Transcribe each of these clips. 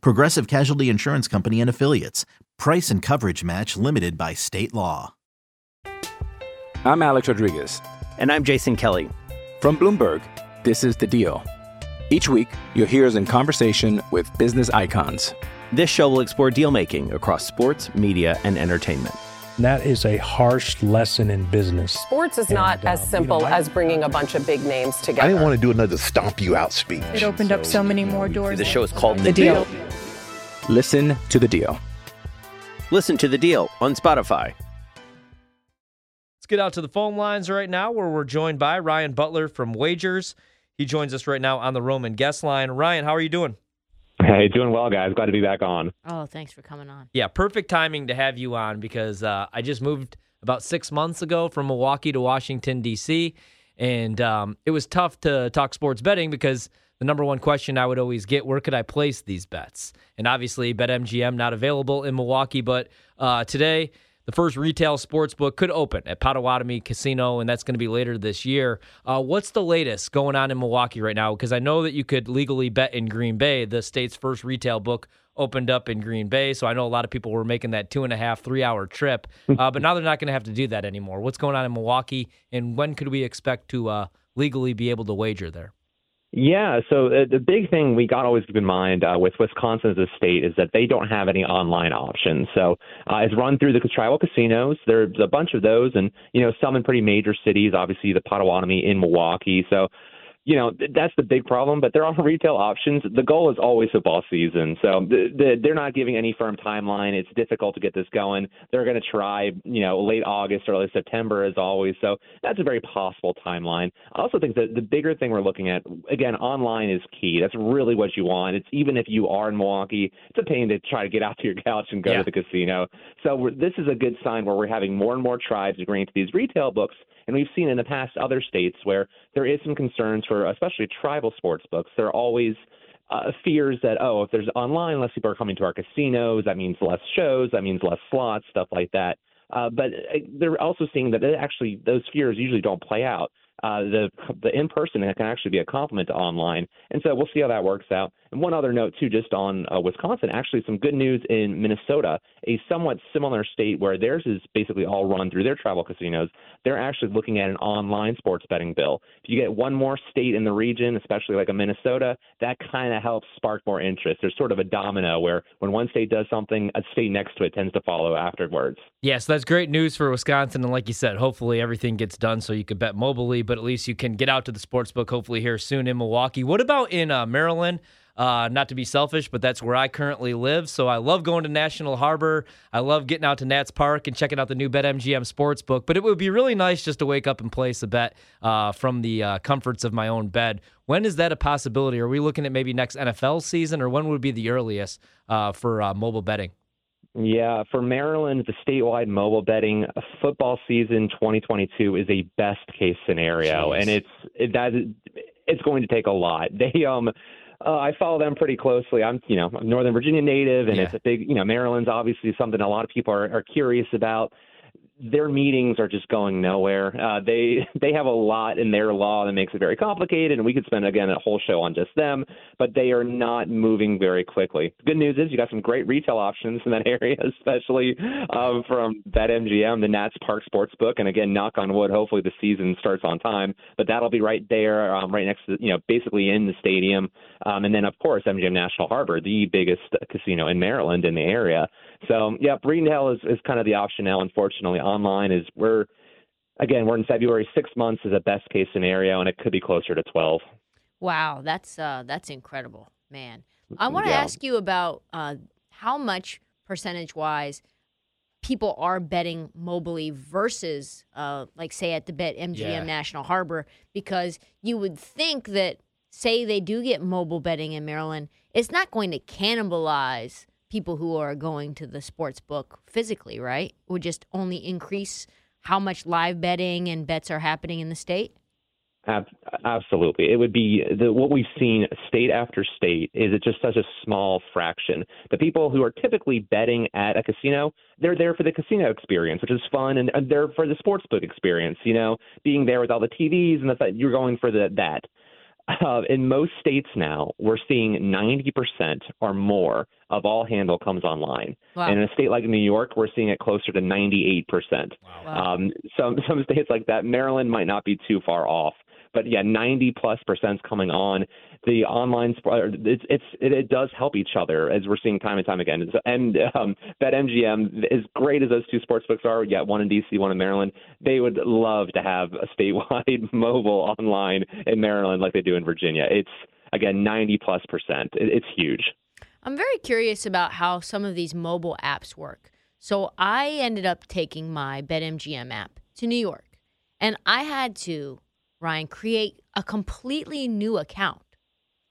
Progressive Casualty Insurance Company and Affiliates. Price and coverage match limited by state law. I'm Alex Rodriguez. And I'm Jason Kelly. From Bloomberg, this is The Deal. Each week, you'll hear us in conversation with business icons. This show will explore deal making across sports, media, and entertainment. That is a harsh lesson in business. Sports is not And, uh, as simple you know, as bringing a bunch of big names together. I didn't want to do another stomp you out speech. It opened up so many more doors. The show is called the deal. Listen to The Deal. Listen to the deal on Spotify. Let's get out to the phone lines right now where we're joined by Ryan Butler from Wagers. He joins us right now on the Roman guest line. Ryan, how are you doing? Hey, doing well, guys. Glad to be back on. Oh, thanks for coming on. Yeah, perfect timing to have you on because uh, I just moved about six months ago from Milwaukee to Washington, D.C. And um, it was tough to talk sports betting because the number one question I would always get where could I place these bets? And obviously, BetMGM not available in Milwaukee, but uh, today, the first retail sports book could open at Potawatomi Casino, and that's going to be later this year. Uh, what's the latest going on in Milwaukee right now? Because I know that you could legally bet in Green Bay. The state's first retail book opened up in Green Bay, so I know a lot of people were making that two and a half, three hour trip. Uh, but now they're not going to have to do that anymore. What's going on in Milwaukee, and when could we expect to uh, legally be able to wager there? Yeah, so uh, the big thing we got always keep in mind uh, with Wisconsin as a state is that they don't have any online options. So uh, it's run through the tribal casinos. There's a bunch of those, and you know some in pretty major cities. Obviously, the Potawatomi in Milwaukee. So you know that's the big problem. But there are retail options. The goal is always football season, so the, the, they're not giving any firm timeline. It's difficult to get this going. They're going to try, you know, late August, early September, as always. So that's a very possible timeline. I also think that the bigger thing we're looking at, again, online is key. That's really what you want. It's even if you are in Milwaukee, it's a pain to try to get out to your couch and go Yeah. to the casino. So this is a good sign where we're having more and more tribes agreeing to these retail books. And we've seen in the past other states where there is some concerns for, especially tribal sports books. There are always uh, fears that oh, if there's online, less people are coming to our casinos. That means less shows. That means less slots, stuff like that. Uh, but uh, they're also seeing that actually those fears usually don't play out. Uh, the the in person can actually be a complement to online, and so we'll see how that works out. And one other note too, just on uh, Wisconsin, actually some good news in Minnesota, a somewhat similar state where theirs is basically all run through their tribal casinos. They're actually looking at an online sports betting bill. If you get one more state in the region, especially like a Minnesota, that kind of helps spark more interest. There's sort of a domino where when one state does something, a state next to it tends to follow afterwards. Yeah, so that's great news for Wisconsin. And like you said, hopefully everything gets done so you could bet mobilely, but at least you can get out to the sports book hopefully here soon in Milwaukee. What about in uh, Maryland? Uh, not to be selfish, but that's where I currently live. So I love going to National Harbor. I love getting out to Nats Park and checking out the new BetMGM sports book. But it would be really nice just to wake up and place a bet uh, from the uh, comforts of my own bed. When is that a possibility? Are we looking at maybe next NFL season, or when would be the earliest uh, for uh, mobile betting? Yeah, for Maryland, the statewide mobile betting football season 2022 is a best case scenario, Jeez. and it's it, that it's going to take a lot. They um. Uh, I follow them pretty closely. I'm, you know, I'm Northern Virginia native, and Yeah. it's a big, you know, Maryland's obviously something a lot of people are, are curious about. Their meetings are just going nowhere. Uh, they they have a lot in their law that makes it very complicated, and we could spend again a whole show on just them. But they are not moving very quickly. The good news is you got some great retail options in that area, especially um, from BetMGM, the Nats Park Sportsbook, and again, knock on wood, hopefully the season starts on time. But that'll be right there, um, right next to you know basically in the stadium, um, and then of course MGM National Harbor, the biggest casino in Maryland in the area. So yeah, retail is is kind of the option now. Unfortunately, online is we're again we're in February. Six months is a best case scenario, and it could be closer to twelve. Wow, that's uh, that's incredible, man. I want to Yeah. ask you about uh, how much percentage wise people are betting mobily versus, uh, like, say, at the BetMGM Yeah. National Harbor, because you would think that, say, they do get mobile betting in Maryland, it's not going to cannibalize people who are going to the sports book physically, right? Would just only increase how much live betting and bets are happening in the state. Ab- absolutely, it would be the, what we've seen state after state. Is it just such a small fraction? The people who are typically betting at a casino, they're there for the casino experience, which is fun, and, and they're for the sports book experience. You know, being there with all the TVs and the you're going for the that. Uh, in most states now, we're seeing 90% or more of all handle comes online. Wow. And in a state like New York, we're seeing it closer to 98%. Wow. Um, some some states like that, Maryland might not be too far off. But yeah, 90 plus percent is coming on. The online it's, it's it, it does help each other as we're seeing time and time again. And um, BetMGM, as great as those two sports books are, yeah, one in DC, one in Maryland, they would love to have a statewide mobile online in Maryland like they do in Virginia. It's again 90 plus percent. It, it's huge. I'm very curious about how some of these mobile apps work. So I ended up taking my BetMGM app to New York, and I had to, Ryan, create a completely new account.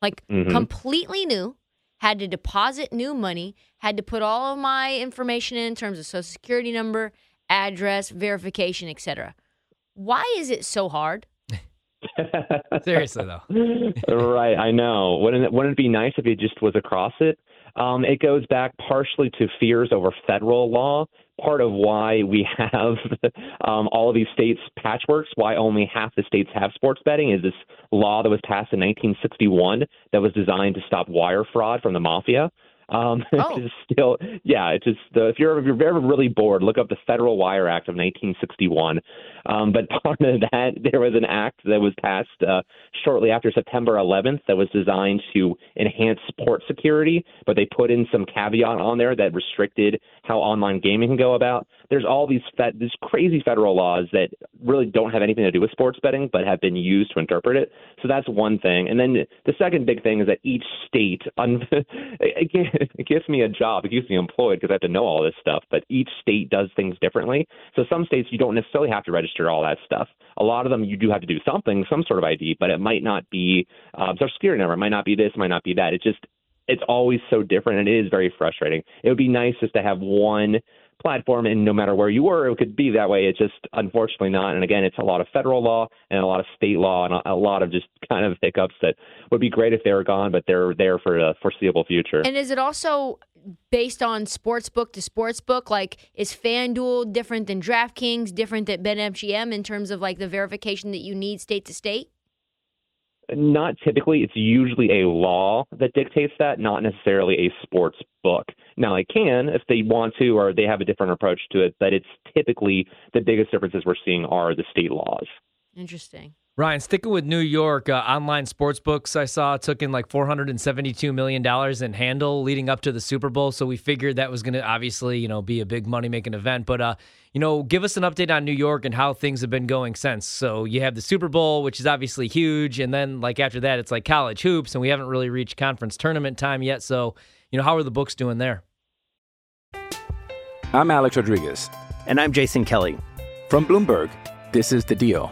Like Mhm. completely new, had to deposit new money, had to put all of my information in, in terms of social security number, address, verification, etc. Why is it so hard? Seriously though. right, I know. Wouldn't it, wouldn't it be nice if it just was across it? Um, it goes back partially to fears over federal law. Part of why we have um, all of these states patchworks, why only half the states have sports betting, is this law that was passed in 1961 that was designed to stop wire fraud from the mafia. Um, Oh. it's still, yeah, it's just uh, if you're if you're ever really bored, look up the Federal Wire Act of 1961. Um, but part of that, there was an act that was passed uh, shortly after September 11th that was designed to enhance sport security, but they put in some caveat on there that restricted how online gaming can go about. There's all these fe- these crazy federal laws that really don't have anything to do with sports betting, but have been used to interpret it. So that's one thing. And then the second big thing is that each state, un- gi- it gives me a job, it keeps me employed because I have to know all this stuff. But each state does things differently. So some states you don't necessarily have to register all that stuff. A lot of them you do have to do something, some sort of ID, but it might not be um, social security number. It might not be this, it might not be that. It just it's always so different and it is very frustrating. It would be nice just to have one platform and no matter where you were, it could be that way. It's just unfortunately not. And again, it's a lot of federal law and a lot of state law and a, lot of just kind of hiccups that would be great if they were gone, but they're there for the foreseeable future. And is it also based on sports book to sports book? Like, is FanDuel different than DraftKings, different than BetMGM in terms of like the verification that you need state to state? Not typically. It's usually a law that dictates that, not necessarily a sports book. Now, they can if they want to, or they have a different approach to it, but it's typically the biggest differences we're seeing are the state laws. Interesting. Ryan, sticking with New York, uh, online sports books I saw took in like $472 million in handle leading up to the Super Bowl. So we figured that was going to obviously, you know, be a big money making event. But, uh, you know, give us an update on New York and how things have been going since. So you have the Super Bowl, which is obviously huge. And then, like, after that, it's like college hoops, and we haven't really reached conference tournament time yet. So, you know, how are the books doing there? I'm Alex Rodriguez. And I'm Jason Kelly. From Bloomberg, this is The Deal.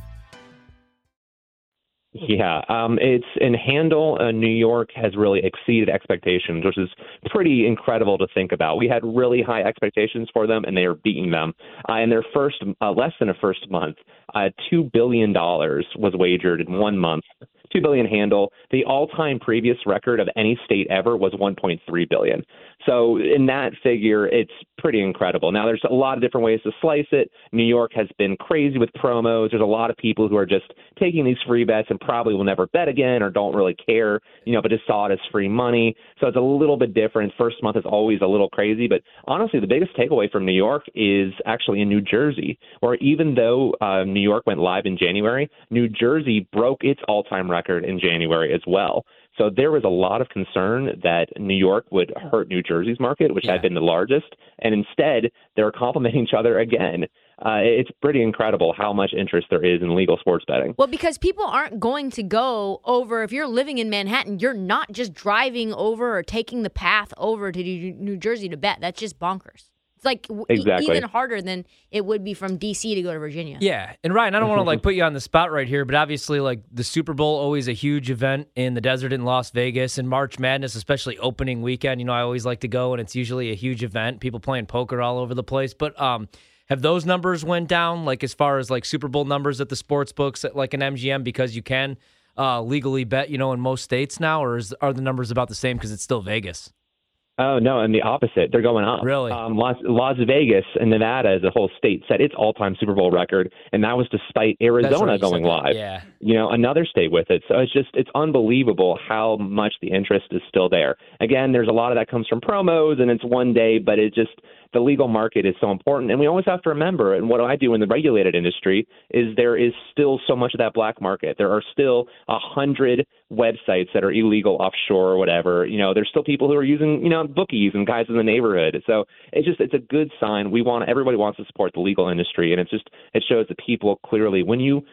Yeah, um, it's in Handle, uh, New York has really exceeded expectations, which is pretty incredible to think about. We had really high expectations for them, and they are beating them. Uh, in their first, uh, less than a first month, uh, two billion dollars was wagered in one month. Two billion handle. The all-time previous record of any state ever was 1.3 billion. So in that figure, it's pretty incredible. Now there's a lot of different ways to slice it. New York has been crazy with promos. There's a lot of people who are just taking these free bets and probably will never bet again or don't really care, you know, but just saw it as free money. So it's a little bit different. First month is always a little crazy, but honestly, the biggest takeaway from New York is actually in New Jersey, where even though uh, New York went live in January, New Jersey broke its all-time record in January as well. So there was a lot of concern that New York would hurt New Jersey's market, which Yeah. had been the largest, and instead they're complementing each other again. Uh, it's pretty incredible how much interest there is in legal sports betting. Well, because people aren't going to go over, if you're living in Manhattan, you're not just driving over or taking the path over to New New Jersey to bet. That's just bonkers. It's like w- Exactly. even harder than it would be from D.C. to go to Virginia. Yeah, and Ryan, I don't want to like put you on the spot right here, but obviously, like the Super Bowl, always a huge event in the desert in Las Vegas, and March Madness, especially opening weekend. You know, I always like to go, and it's usually a huge event. People playing poker all over the place. But um, have those numbers went down, like as far as like Super Bowl numbers at the sports books, at like an MGM, because you can uh, legally bet, you know, in most states now, or is, are the numbers about the same because it's still Vegas? Oh no, and the opposite. They're going up. Really? Um, Las, Las Vegas and Nevada as a whole state set its all-time Super Bowl record, and that was despite Arizona right, going live. Yeah. You know, another state with it. So it's just it's unbelievable how much the interest is still there. Again, there's a lot of that comes from promos, and it's one day, but it just the legal market is so important, and we always have to remember. And what I do in the regulated industry is there is still so much of that black market. There are still a hundred websites that are illegal offshore or whatever. You know, there's still people who are using you know bookies and guys in the neighborhood. So it's just it's a good sign. We want everybody wants to support the legal industry, and it's just it shows that people clearly when you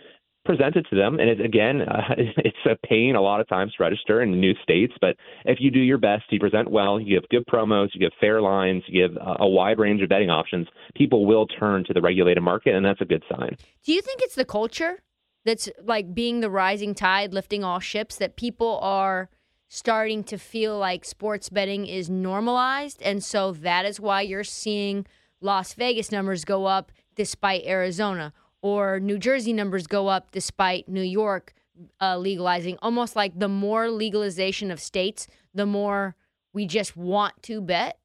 present it to them. And it, again, uh, it's a pain a lot of times to register in new states. But if you do your best, you present well, you give good promos, you give fair lines, you give a, a wide range of betting options, people will turn to the regulated market, and that's a good sign. Do you think it's the culture that's like being the rising tide, lifting all ships, that people are starting to feel like sports betting is normalized? And so that is why you're seeing Las Vegas numbers go up despite Arizona, or New Jersey numbers go up despite New York uh, legalizing. Almost like the more legalization of states, the more we just want to bet.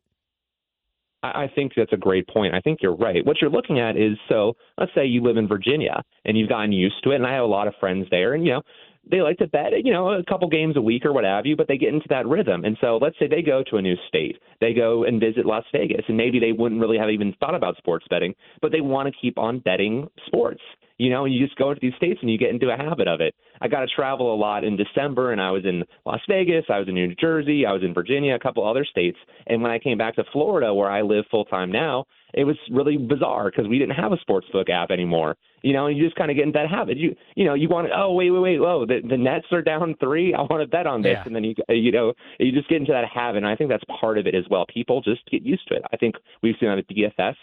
I I think that's a great point. I think you're right. What you're looking at is so let's say you live in Virginia and you've gotten used to it, and I have a lot of friends there, and you know they like to bet, you know, a couple games a week or what have you, but they get into that rhythm. And so let's say they go to a new state, they go and visit Las Vegas, and maybe they wouldn't really have even thought about sports betting, but they want to keep on betting sports. You know, and you just go into these states and you get into a habit of it. I got to travel a lot in December, and I was in Las Vegas, I was in New Jersey, I was in Virginia, a couple other states. And when I came back to Florida, where I live full time now, it was really bizarre because we didn't have a sportsbook app anymore. You know, and you just kind of get into that habit. You you know, you want to oh wait wait wait whoa the the Nets are down three. I want to bet on this, Yeah. and then you you know you just get into that habit. And I think that's part of it as well. People just get used to it. I think we've seen that at DFS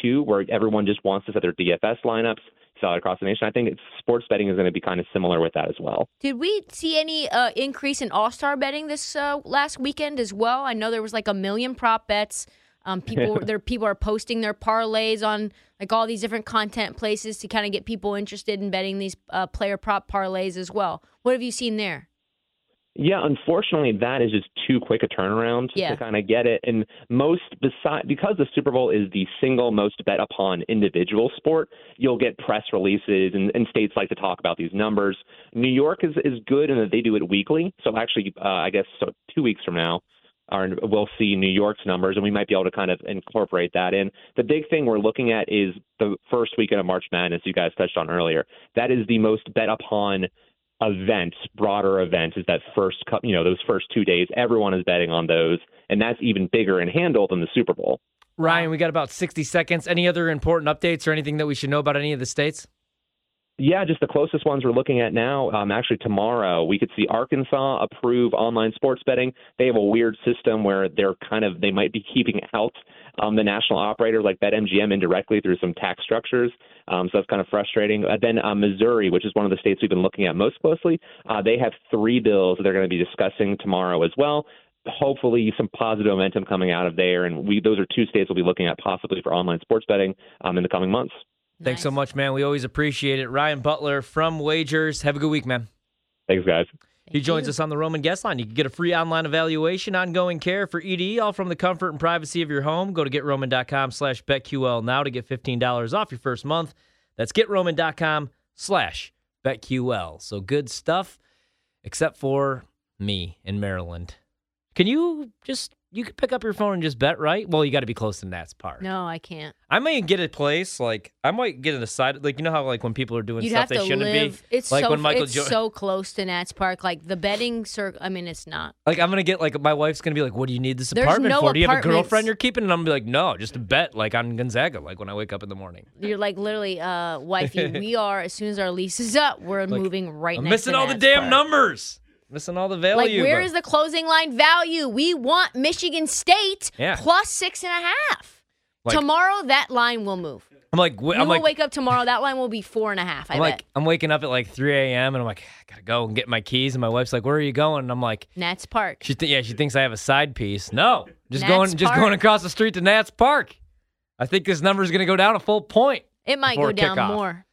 too, where everyone just wants to set their DFS lineups. It across the nation. I think it's, sports betting is going to be kind of similar with that as well. Did we see any uh, increase in All Star betting this uh, last weekend as well? I know there was like a million prop bets. Um, people, there people are posting their parlays on like all these different content places to kind of get people interested in betting these uh, player prop parlays as well. What have you seen there? Yeah, unfortunately, that is just too quick a turnaround Yeah. to kind of get it. And most beside because the Super Bowl is the single most bet upon individual sport, you'll get press releases and, and states like to talk about these numbers. New York is is good in that they do it weekly. So actually, uh, I guess so two weeks from now. Our, we'll see New York's numbers, and we might be able to kind of incorporate that in. The big thing we're looking at is the first weekend of March Madness, you guys touched on earlier. That is the most bet upon event, broader event, is that first, you know, those first two days. Everyone is betting on those, and that's even bigger in handle than the Super Bowl. Ryan, we got about 60 seconds. Any other important updates or anything that we should know about any of the states? Yeah, just the closest ones we're looking at now. Um, actually, tomorrow we could see Arkansas approve online sports betting. They have a weird system where they're kind of they might be keeping out um, the national operator like BetMGM indirectly through some tax structures. Um, so that's kind of frustrating. Uh, then uh, Missouri, which is one of the states we've been looking at most closely, uh, they have three bills that they're going to be discussing tomorrow as well. Hopefully, some positive momentum coming out of there, and we those are two states we'll be looking at possibly for online sports betting um, in the coming months. Thanks so much, man. We always appreciate it. Ryan Butler from Wagers. Have a good week, man. Thanks, guys. He joins you. us on the Roman guest line. You can get a free online evaluation, ongoing care for ED, all from the comfort and privacy of your home. Go to getroman.com slash betql now to get $15 off your first month. That's getroman.com slash betql. So good stuff, except for me in Maryland. Can you just you could pick up your phone and just bet, right? Well, you got to be close to Nats Park. No, I can't. I might get a place like I might get in a side like you know how like when people are doing You'd stuff they shouldn't live. be. It's like so when Michael it's Jo- so close to Nats Park. Like the betting circle. I mean, it's not. like I'm gonna get like my wife's gonna be like, "What do you need this There's apartment no for? Do you have a girlfriend you're keeping?" And I'm gonna be like, "No, just a bet like on Gonzaga, like when I wake up in the morning." You're like literally, uh, wifey. we are as soon as our lease is up, we're moving right. I'm missing all the damn Park. numbers, missing all the value. Like, where but- is the closing line value? We want Michigan State Yeah. plus six and a half. Like- tomorrow, that line will move. I'm like, I'm will like, wake up tomorrow. That line will be four and a half. I I'm bet. like, I'm waking up at like 3 a.m. and I'm like, I gotta go and get my keys. And my wife's like, Where are you going? And I'm like, Nats Park. She th- yeah, she thinks I have a side piece. No, just Nats going just going across the street to Nats Park. I think this number is to go down a full point. It might go down kickoff. more.